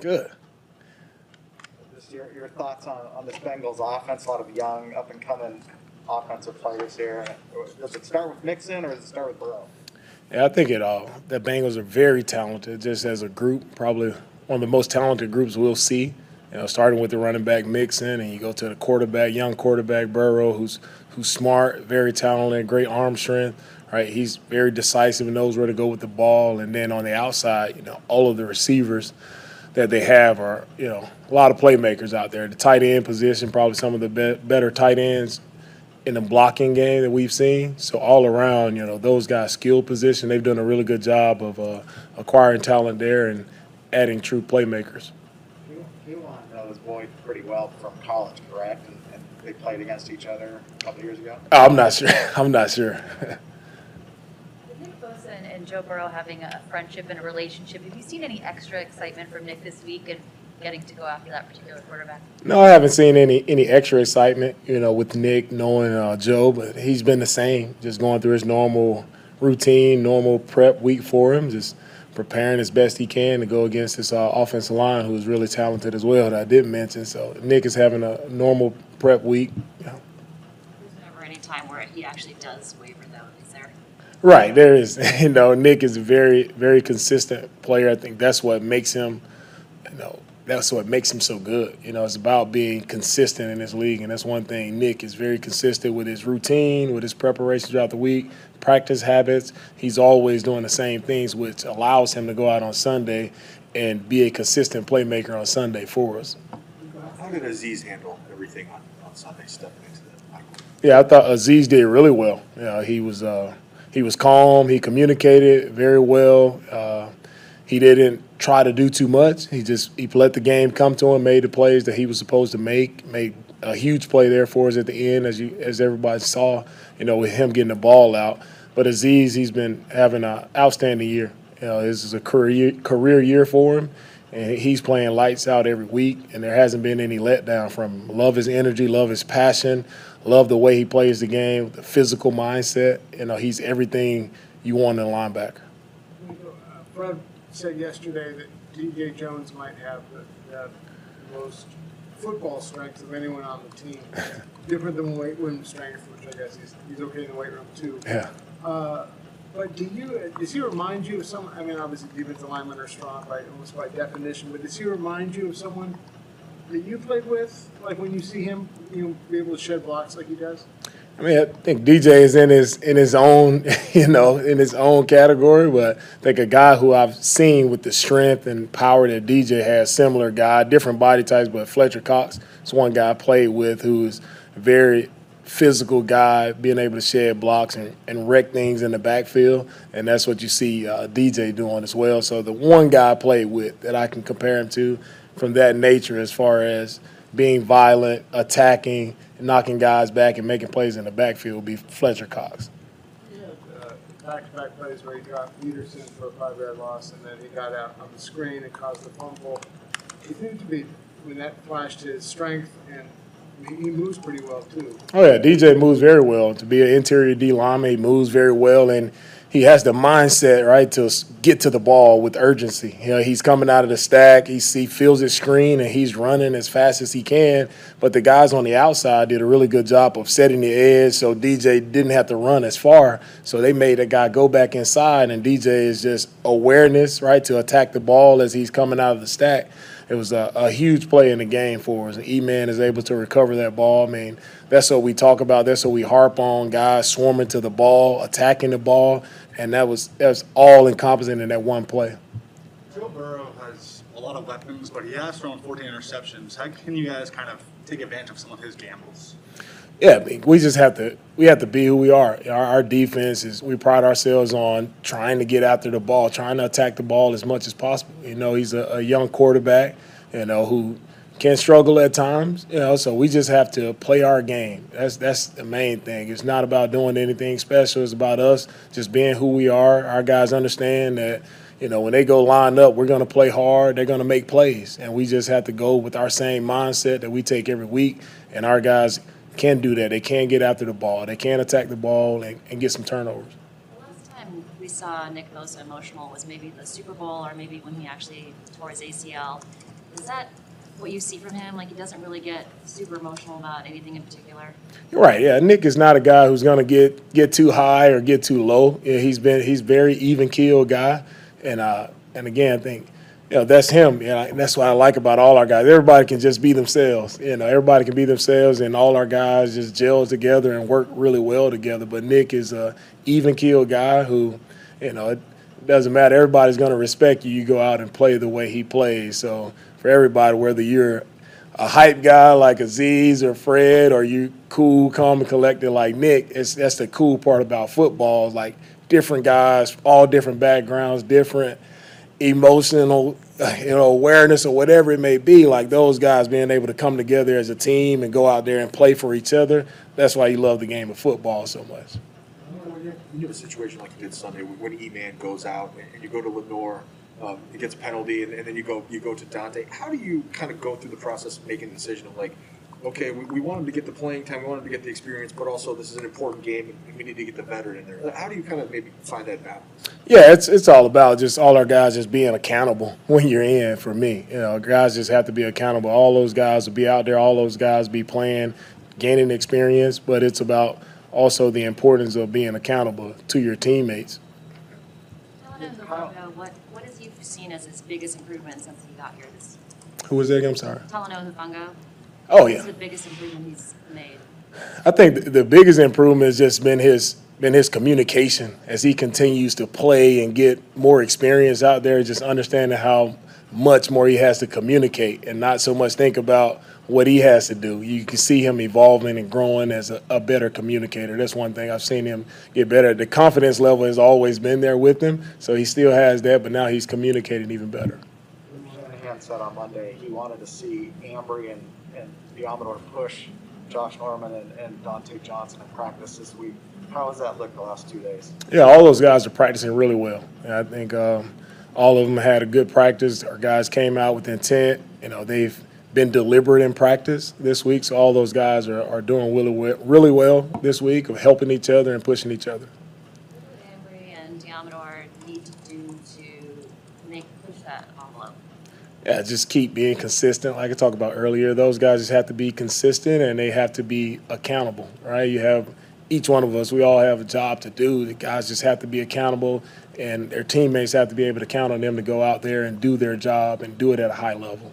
Good. Just your, your thoughts on, on this Bengals offense, a lot of young, up and coming offensive players here. Does it start with Mixon or does it start with Burrow? Yeah, I think it all. The Bengals are very talented, just as a group. Probably one of the most talented groups we'll see. You know, starting with the running back Mixon, and you go to the quarterback, young quarterback Burrow, who's who's smart, very talented, great arm strength. Right, he's very decisive and knows where to go with the ball. And then on the outside, you know, all of the receivers that they have are, you know, a lot of playmakers out there. The tight end position, probably some of the be- better tight ends in the blocking game that we've seen. So all around, you know, those guys skill position, they've done a really good job of uh, acquiring talent there and adding true playmakers. You, you knows Boyd pretty well from college, correct? And, and they played against each other a couple years ago. I'm not sure. I'm not sure. With Nick Bosa and, and Joe Burrow having a friendship and a relationship, have you seen any extra excitement from Nick this week and getting to go after that particular quarterback? No, I haven't seen any any extra excitement, you know, with Nick knowing uh, Joe, but he's been the same, just going through his normal routine, normal prep week for him, just preparing as best he can to go against this uh, offensive line, who is really talented as well. That I didn't mention. So Nick is having a normal prep week. You know. There's never any time where he actually does waver, though, is there? Right, there is. You know, Nick is a very, very consistent player. I think that's what makes him, you know, that's what makes him so good. You know, it's about being consistent in this league, and that's one thing. Nick is very consistent with his routine, with his preparation throughout the week, practice habits. He's always doing the same things, which allows him to go out on Sunday and be a consistent playmaker on Sunday for us. How did Azeez handle everything on, on Sunday stepping into the microphone? Yeah, I thought Azeez did really well. Yeah, he was uh, he was calm. He communicated very well. Uh, he didn't try to do too much. He just he let the game come to him, made the plays that he was supposed to make, made a huge play there for us at the end, as you as everybody saw. You know, with him getting the ball out. But Azeez, he's been having an outstanding year. You know, this is a career career year for him, and he's playing lights out every week. And there hasn't been any letdown from him. Love his energy, love his passion, love the way he plays the game, the physical mindset. You know, he's everything you want in a linebacker. Fred said yesterday that DJ Jones might have the, the most football strength of anyone on the team. Different than weight room strength, which I guess he's, he's okay in the weight room too. Yeah. Uh, but do you, does he remind you of some, I mean, obviously defensive linemen are strong by, almost by definition, but does he remind you of someone that you played with? Like when you see him, you know, be able to shed blocks like he does? I mean, I think DJ is in his in his own, you know, in his own category. But I think a guy who I've seen with the strength and power that DJ has, similar guy, different body types, but Fletcher Cox is one guy I played with who's very physical guy, being able to shed blocks and, and wreck things in the backfield, and that's what you see uh, DJ doing as well. So the one guy I played with that I can compare him to from that nature, as far as being violent, attacking, knocking guys back, and making plays in the backfield would be Fletcher Cox. Uh, back-to-back plays where he dropped Peterson for a five-yard loss, and then he got out on the screen and caused the fumble. He seemed to be, when that flashed his strength, and he, moves pretty well too. Oh yeah, DJ moves very well. To be an interior D lineman, he moves very well, and he has the mindset right to get to the ball with urgency. You know, he's coming out of the stack. He, he feels his screen, and he's running as fast as he can. But the guys on the outside did a really good job of setting the edge, so DJ didn't have to run as far. So they made a guy go back inside, and DJ is just awareness right to attack the ball as he's coming out of the stack it was a, a huge play in the game for us. And E-Man is able to recover that ball. I mean, that's what we talk about. That's what we harp on. Guys swarming to the ball, attacking the ball, and that was that was all encompassing in that one play. Joe Burrow has a lot of weapons, but he has thrown 14 interceptions. How can you guys kind of take advantage of some of his gambles? Yeah, I mean, we just have to we have to be who we are. Our, our defense is we pride ourselves on trying to get after the ball, trying to attack the ball as much as possible. You know, he's a, a young quarterback, you know, who can struggle at times. You know, so we just have to play our game. That's that's the main thing. It's not about doing anything special. It's about us just being who we are. Our guys understand that. You know, when they go line up, we're going to play hard. They're going to make plays, and we just have to go with our same mindset that we take every week. And our guys can do that. They can get after the ball. They can attack the ball and, and get some turnovers. The last time we saw Nick Bosa emotional was maybe the Super Bowl or maybe when he actually tore his ACL. Is that what you see from him? Like he doesn't really get super emotional about anything in particular? You're right, yeah. Nick is not a guy who's gonna get get too high or get too low. Yeah, he's been he's very even keel guy, and uh and again, I think you know that's him. You know, and that's what I like about all our guys. Everybody can just be themselves. You know, everybody can be themselves, and all our guys just gel together and work really well together. But Nick is a even keel guy who, you know, it doesn't matter. Everybody's gonna respect you. You go out and play the way he plays. So for everybody, whether you're a hype guy like Azeez or Fred, or you cool, calm, and collected like Nick. It's that's the cool part about football. Like different guys, all different backgrounds, different emotional, you know, awareness or whatever it may be. Like those guys being able to come together as a team and go out there and play for each other. That's why you love the game of football so much. You have a situation like you did Sunday, when E-Man goes out and you go to Lenoir, um, he gets a penalty, and, and then you go you go to Dontae. How do you kind of go through the process of making a decision of like, okay, we, we want him to get the playing time, we want him to get the experience, but also this is an important game, and we need to get the veteran in there. How do you kind of maybe find that balance? Yeah, it's it's all about just all our guys just being accountable when you're in. For me, you know, guys just have to be accountable. All those guys will be out there. All those guys be playing, gaining experience. But it's about also the importance of being accountable to your teammates. Talanoa Hufanga, uh, what, what has you seen as his biggest improvement since he got here this, Who was that? again? I'm sorry. Talanoa Hufanga? Oh What's yeah, the biggest improvement he's made? I think the- the biggest improvement has just been his been his communication as he continues to play and get more experience out there. Just understanding how much more he has to communicate and not so much think about what he has to do. You can see him evolving and growing as a, a better communicator. That's one thing I've seen him get better. The confidence level has always been there with him, so he still has that, but now he's communicating even better. Shanahan said on Monday he wanted to see Ambry and, and Deommodore push Josh Norman and, and Dontae Johnson in practice this week. How has that looked the last two days? Yeah, all those guys are practicing really well. And I think um, all of them had a good practice. Our guys came out with intent. You know, they've been deliberate in practice this week. So all those guys are, are doing really well, really well this week of helping each other and pushing each other. What do Ambry and Deommodore need to do to make, push that envelope? Yeah, just keep being consistent. Like I talked about earlier, those guys just have to be consistent and they have to be accountable, right? You have each one of us, we all have a job to do. The guys just have to be accountable and their teammates have to be able to count on them to go out there and do their job and do it at a high level.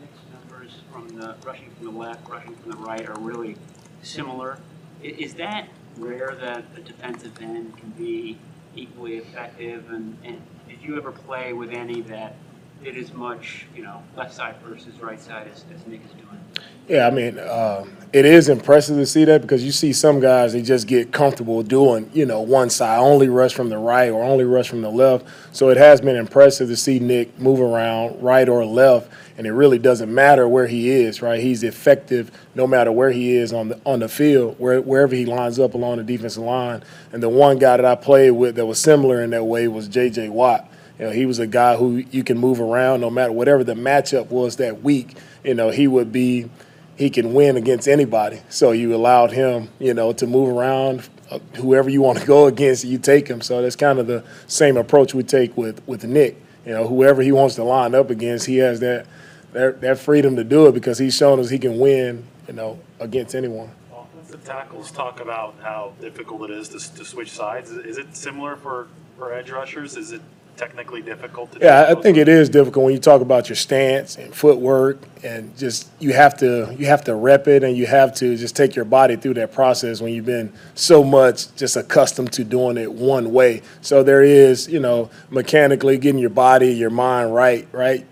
Nick's numbers from the rushing from the left, rushing from the right are really similar. Is that rare that a defensive end can be equally effective? And, and did you ever play with any that did as much, you know, left side versus right side as, as Nick is doing? Yeah, I mean, um, it is impressive to see that because you see some guys they just get comfortable doing, you know, one side only rush from the right or only rush from the left. So it has been impressive to see Nick move around right or left, and it really doesn't matter where he is, right? He's effective no matter where he is on the on the field, where, wherever he lines up along the defensive line. And the one guy that I played with that was similar in that way was J.J. Watt. You know, he was a guy who you can move around no matter whatever the matchup was that week. You know, he would be he can win against anybody. So you allowed him, you know, to move around. Uh, whoever you want to go against, you take him. So that's kind of the same approach we take with with Nick. You know, whoever he wants to line up against, he has that that, that freedom to do it because he's shown us he can win. You know, against anyone. Offensive tackles talk about how difficult it is to, to switch sides. Is it similar for, for edge rushers? Is it technically difficult to do? Yeah, I think it is difficult when you talk about your stance and footwork and just you have to you have to rep it and you have to just take your body through that process when you've been so much just accustomed to doing it one way. So there is, you know, mechanically getting your body, your mind right, right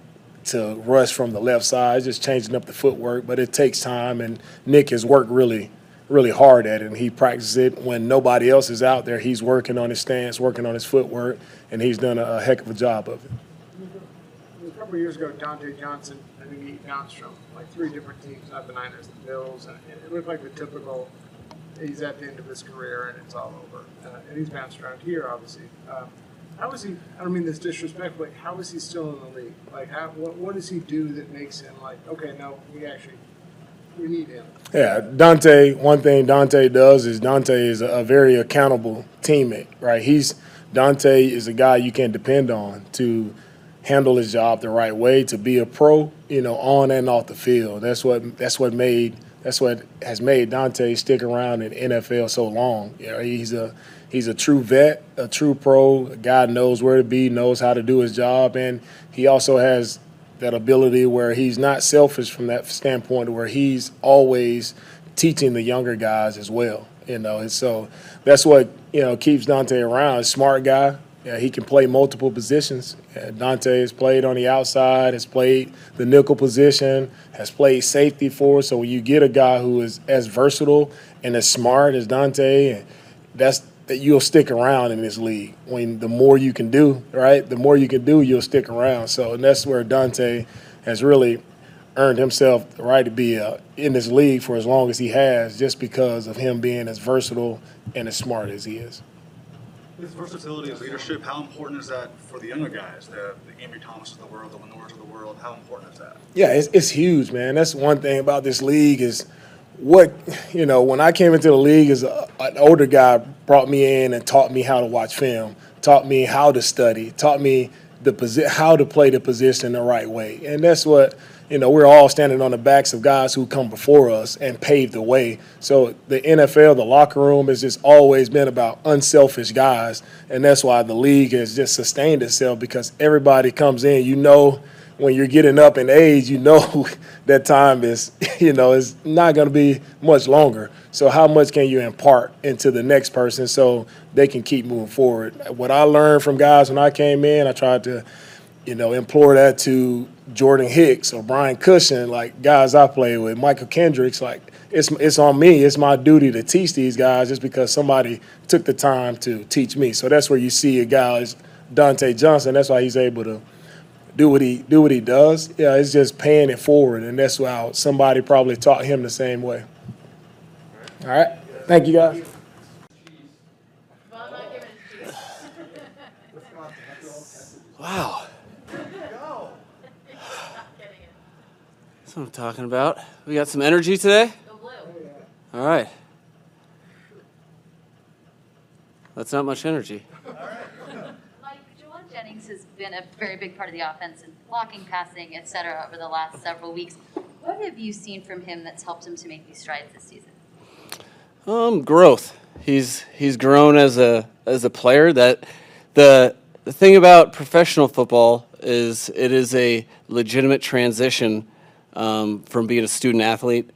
to rush from the left side, just changing up the footwork, but it takes time and Nick has worked really really hard at it and he practices it when nobody else is out there. He's working on his stance, working on his footwork, and he's done a, a heck of a job of it. A couple of years ago, Dontae Johnson, I think he bounced from like three different teams, not the Niners, the Bills, and it looked like the typical, he's at the end of his career and it's all over. Uh, and he's bounced around here, obviously. Um, how is he, I don't mean this disrespectfully, how is he still in the league? Like, how, what, what does he do that makes him like, okay, no, we actually, we need him? Yeah, Dontae. One thing Dontae does is Dontae is a, very accountable teammate, right? He's Dontae is a guy you can depend on to handle his job the right way to be a pro, you know, on and off the field. That's what that's what made that's what has made Dontae stick around in NFL so long. You know, he's a he's a true vet, a true pro. A guy knows where to be, knows how to do his job, and he also has that ability where he's not selfish from that standpoint, where he's always teaching the younger guys as well. You know, and so that's what you know keeps Dontae around. Smart guy. Yeah, he can play multiple positions. Yeah, Dontae has played on the outside, has played the nickel position, has played safety for. So when you get a guy who is as versatile and as smart as Dontae, that's that you'll stick around in this league. When the more you can do, right, the more you can do, you'll stick around. So and that's where Dontae has really earned himself the right to be uh, in this league for as long as he has, just because of him being as versatile and as smart as he is. His versatility, his leadership, how important is that for the younger guys, the, the Ambry Thomas of the world, the Lenoirs of the world? How important is that? Yeah, it's, it's huge, man. That's one thing about this league is what you know. When I came into the league, as a, uh, an older guy brought me in and taught me how to watch film, taught me how to study, taught me the posi- how to play the position the right way, and that's what you know. We're all standing on the backs of guys who come before us and paved the way. So the NFL, the locker room, has just always been about unselfish guys, and that's why the league has just sustained itself because everybody comes in. You know when you're getting up in age, you know that time is, you know, is not going to be much longer. So how much can you impart into the next person so they can keep moving forward? What I learned from guys when I came in, I tried to, you know, implore that to Jordan Hicks or Brian Cushing, like guys I played with, Mychal Kendricks, like it's it's on me. It's my duty to teach these guys just because somebody took the time to teach me. So that's where you see a guy as Dontae Johnson. That's why he's able to do what he do what he does. Yeah, it's just paying it forward, and that's how somebody probably taught him the same way. All right, thank you guys. Wow. That's what I'm talking about. We got some energy today? All right. That's not much energy. Has been a very big part of the offense and blocking, passing, et cetera, over the last several weeks. What have you seen from him that's helped him to make these strides this season? Um, growth. He's he's grown as a as a player. That the the thing about professional football is it is a legitimate transition um, from being a student athlete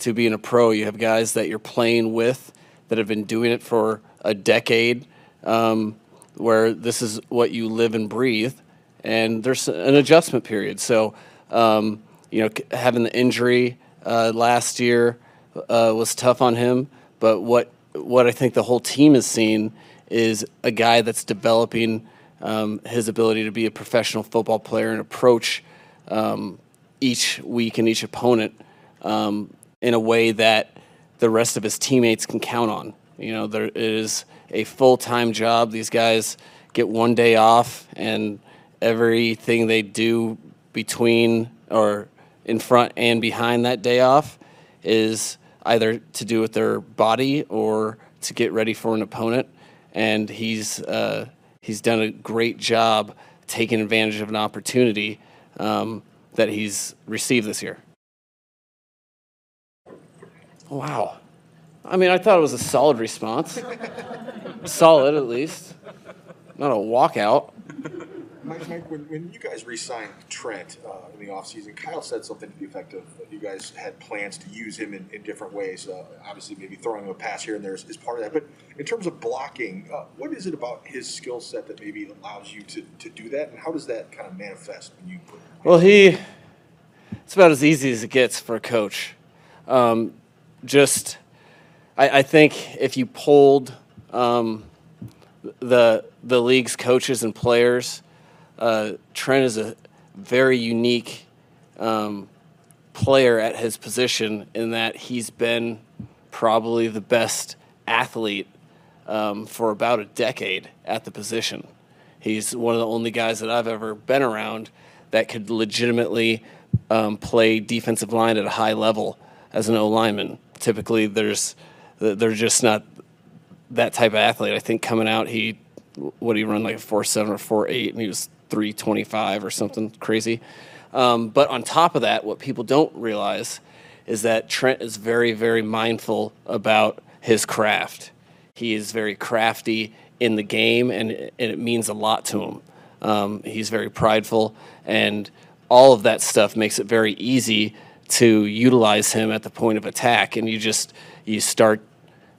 to being a pro. You have guys that you're playing with that have been doing it for a decade, um, where this is what you live and breathe, and there's an adjustment period. So, um, you know, having the injury uh, last year uh, was tough on him, but what what I think the whole team has seen is a guy that's developing um, his ability to be a professional football player and approach um, each week and each opponent um, in a way that the rest of his teammates can count on. You know, there is a full time job. These guys get one day off, and everything they do between or in front and behind that day off is either to do with their body or to get ready for an opponent. And he's uh, he's done a great job taking advantage of an opportunity um, that he's received this year. Wow. I mean, I thought it was a solid response. solid, at least. Not a walkout. Mike, Mike when, when you guys re-signed Trent uh, in the offseason, Kyle said something to the effect of that you guys had plans to use him in, in different ways. Uh, obviously, maybe throwing him a pass here and there is, is part of that. But in terms of blocking, uh, what is it about his skill set that maybe allows you to, to do that? And how does that kind of manifest when you put Well, he, it's about as easy as it gets for a coach. Um, just, I, I think if you polled um, the the league's coaches and players, uh, Trent is a very unique um, player at his position in that he's been probably the best athlete um, for about a decade at the position. He's one of the only guys that I've ever been around that could legitimately um, play defensive line at a high level as an O lineman. Typically, there's they're just not that type of athlete. I think coming out, he what he run like a four seven or four eight, and he was 325 or something crazy. Um, but on top of that, what people don't realize is that Trent is very, very mindful about his craft. He is very crafty in the game, and, and it means a lot to him. Um, he's very prideful, and all of that stuff makes it very easy to utilize him at the point of attack. And you just you start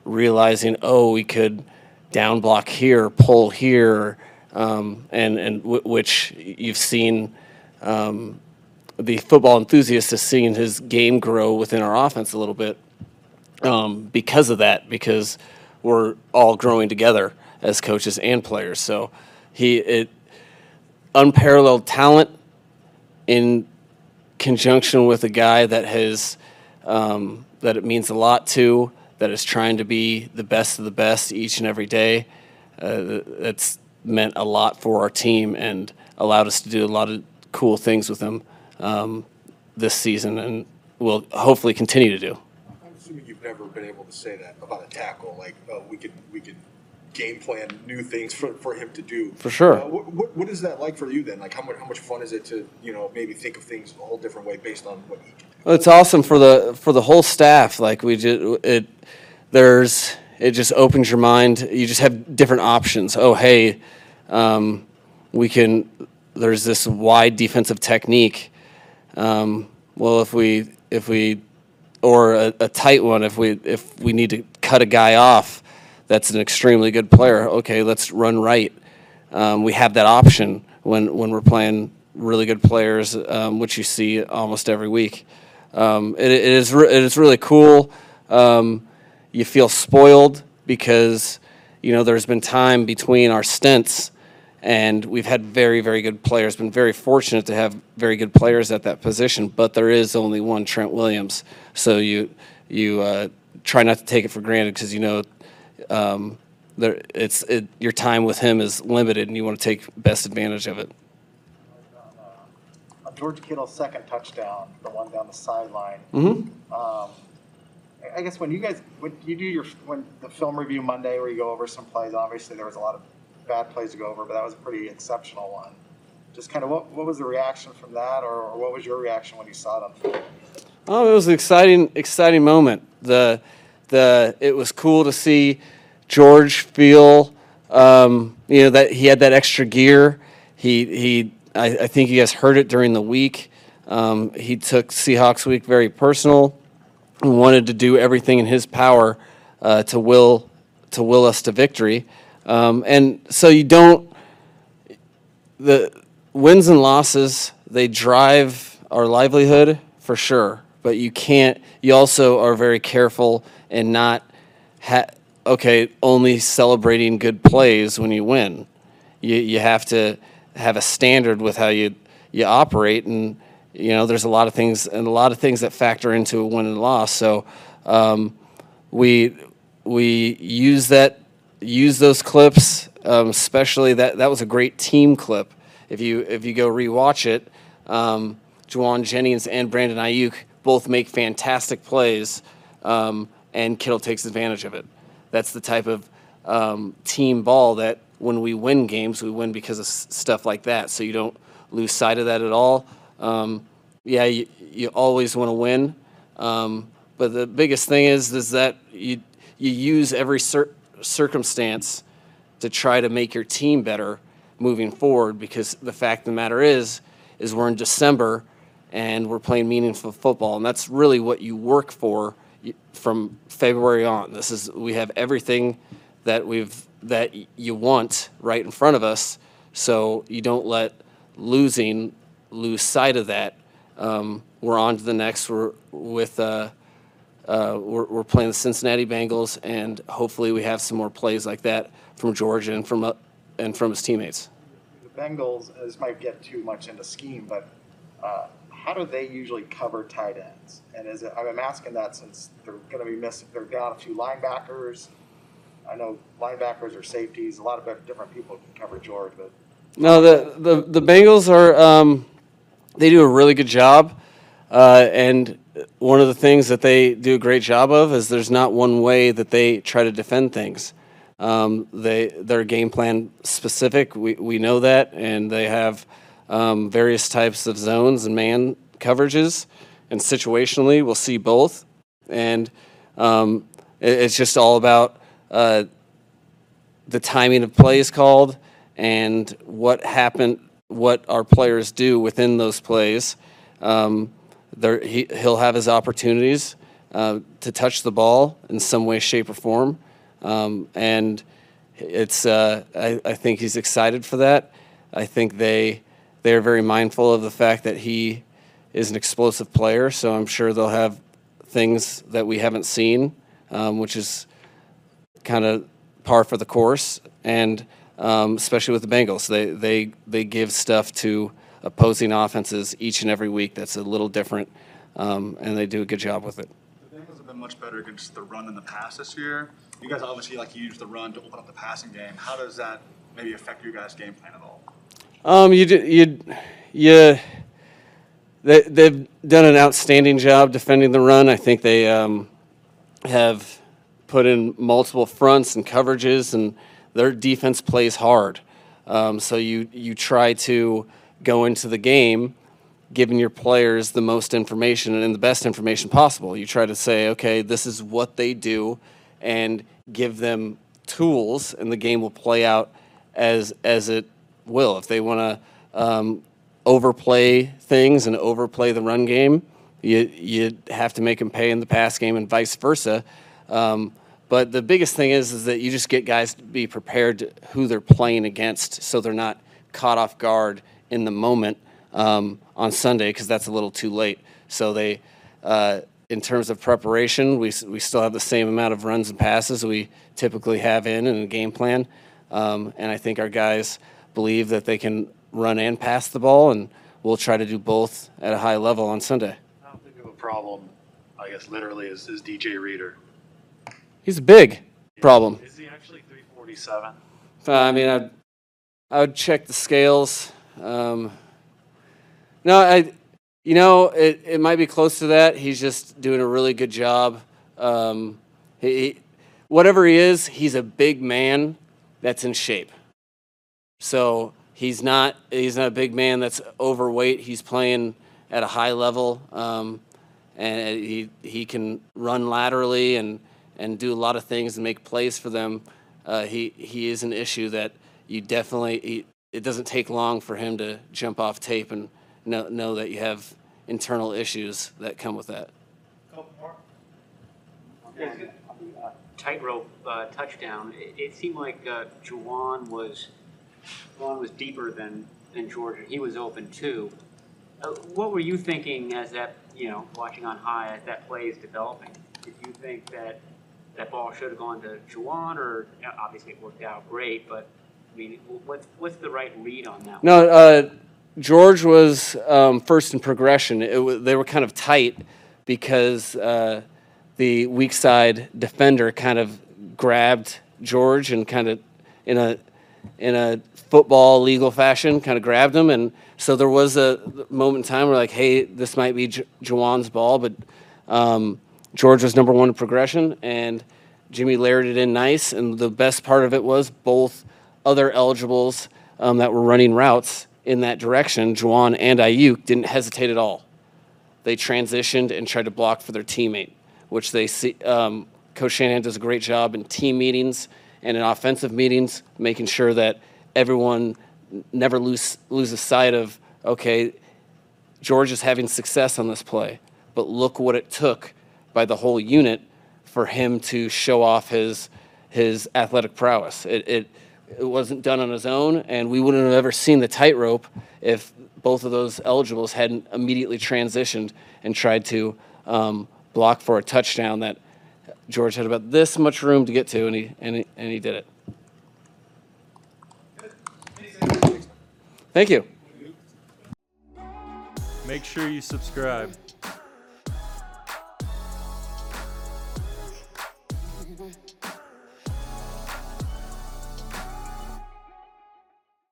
realizing, oh, we could down block here, pull here, um, and and w- which you've seen. Um, the football enthusiast has seen his game grow within our offense a little bit um, because of that, because we're all growing together as coaches and players. So he it unparalleled talent in conjunction with a guy that has um, that it means a lot to, that is trying to be the best of the best each and every day. Uh, that's meant a lot for our team and allowed us to do a lot of cool things with him um, this season, and will hopefully continue to do. I'm assuming you've never been able to say that about a tackle. Like uh, we could we could game plan new things for, for him to do. For sure. Uh, what, what, what is that like for you then? Like how much how much fun is it to you know maybe think of things a whole different way based on what he can it's awesome for the for the whole staff. Like we just it, there's it just opens your mind. You just have different options. Oh, hey, um, we can. There's this wide defensive technique. Um, well, if we if we or a, a tight one, if we if we need to cut a guy off, that's an extremely good player. Okay, let's run right. Um, we have that option when when we're playing really good players, um, which you see almost every week. Um, it, it is re- it is really cool. Um, you feel spoiled because you know there's been time between our stints, and we've had very very good players. Been very fortunate to have very good players at that position, but there is only one Trent Williams, so you you uh, try not to take it for granted because you know um, there it's it, your time with him is limited, and you want to take best advantage of it. On George Kittle's second touchdown, the one down the sideline, Mm-hmm. um, I- guess when you guys, when you do your, when the film review Monday where you go over some plays, obviously there was a lot of bad plays to go over, but that was a pretty exceptional one. Just kind of what, what was the reaction from that or, or what was your reaction when you saw it on film? Oh, it was an exciting, exciting moment. The, the, it was cool to see George feel, um, you know, that he had that extra gear. He, he, I, I think you guys heard it during the week. Um, he took Seahawks week very personal and wanted to do everything in his power uh, to will, to will us to victory. Um, and so you don't, the wins and losses they drive our livelihood for sure but you can't you also are very careful and not ha- okay only celebrating good plays when you win you, you have to have a standard with how you you operate and you know there's a lot of things and a lot of things that factor into a win and loss. So um, we we use that use those clips um, especially that that was a great team clip. If you if you go rewatch it um, Jauan Jennings and Brandon Aiyuk both make fantastic plays um, and Kittle takes advantage of it. That's the type of um, team ball that when we win games we win because of s- stuff like that so you don't lose sight of that at all. Um, yeah you, you always want to win um, but the biggest thing is is that you you use every cir- circumstance to try to make your team better moving forward because the fact of the matter is is we're in December and we're playing meaningful football and that's really what you work for from February on. This is we have everything that we've that you want right in front of us so you don't let losing lose sight of that um, we're on to the next we're with uh, uh, we're, we're playing the Cincinnati Bengals, and hopefully we have some more plays like that from Georgia and from uh, and from his teammates. The Bengals, this might get too much into scheme, but uh, how do they usually cover tight ends? And is it, I'm asking that since they're going to be missing, they're down a few linebackers. I know linebackers or safeties, a lot of different people can cover George, but No, the the, the Bengals are um, they do a really good job, uh, and one of the things that they do a great job of is there's not one way that they try to defend things. Um, they their game plan specific. We we know that, and they have um, various types of zones and man coverages, and situationally we'll see both, and um, it- it's just all about. The timing of plays called and what happened, what our players do within those plays. Um, there, he, he'll have his opportunities uh, to touch the ball in some way, shape, or form, um, and it's. Uh, I, I think he's excited for that. I think they they are very mindful of the fact that he is an explosive player. So I'm sure they'll have things that we haven't seen, um, which is kind of par for the course, and um, especially with the Bengals, they they they give stuff to opposing offenses each and every week that's a little different, um, and they do a good job with it. The Bengals have been much better against the run and the pass this year. You guys obviously like to use the run to open up the passing game. How does that maybe affect your guys' game plan at all? Um, you you you they they've done an outstanding job defending the run. I think they um, have put in multiple fronts and coverages, and their defense plays hard. Um, so you you try to go into the game giving your players the most information and the best information possible. You try to say, okay, this is what they do, and give them tools, and the game will play out as as it will. If they want to um, overplay things and overplay the run game, you you have to make them pay in the pass game, and vice versa. Um, but the biggest thing is is that you just get guys to be prepared to who they're playing against, so they're not caught off guard in the moment um, on Sunday because that's a little too late. So they, uh, in terms of preparation, we we still have the same amount of runs and passes we typically have in in a game plan, um, and I think our guys believe that they can run and pass the ball, and we'll try to do both at a high level on Sunday. How big of a problem, I guess literally, is, is DJ Reader? He's a big problem. Is he actually three forty-seven? Uh, I mean, I'd, I would check the scales. Um, no, I, you know, it, it might be close to that. He's just doing a really good job. Um, he, he, whatever he is, he's a big man that's in shape. So he's not he's not a big man that's overweight. He's playing at a high level, um, and he he can run laterally and and do a lot of things and make plays for them. Uh, he he is an issue that you definitely he, it doesn't take long for him to jump off tape and know know that you have internal issues that come with that. tightrope uh, touchdown, it, it seemed like uh, Jauan was Jauan was deeper than than Georgia. He was open too. Uh, what were you thinking as that you know watching on high as that play is developing? Did you think that that ball should have gone to Jauan, or obviously it worked out great, but I mean, what's what's the right read on that? No, uh, George was um, first in progression. It they were kind of tight because uh, the weak side defender kind of grabbed George and kind of in a in a football legal fashion, kind of grabbed him, and so there was a moment in time where like, hey, this might be J- Jauan's ball, but um, George was number one in progression, and Jimmy layered it in nice. And the best part of it was both other eligibles um, that were running routes in that direction, Jauan and Aiyuk, didn't hesitate at all. They transitioned and tried to block for their teammate, which they see. Um, Coach Shanahan does a great job in team meetings and in offensive meetings, making sure that everyone never lose loses sight of okay, George is having success on this play, but look what it took by the whole unit for him to show off his his athletic prowess. It, it it wasn't done on his own, and we wouldn't have ever seen the tightrope if both of those eligibles hadn't immediately transitioned and tried to um, block for a touchdown that George had about this much room to get to, and he and he, and he did it. Thank you. Make sure you subscribe.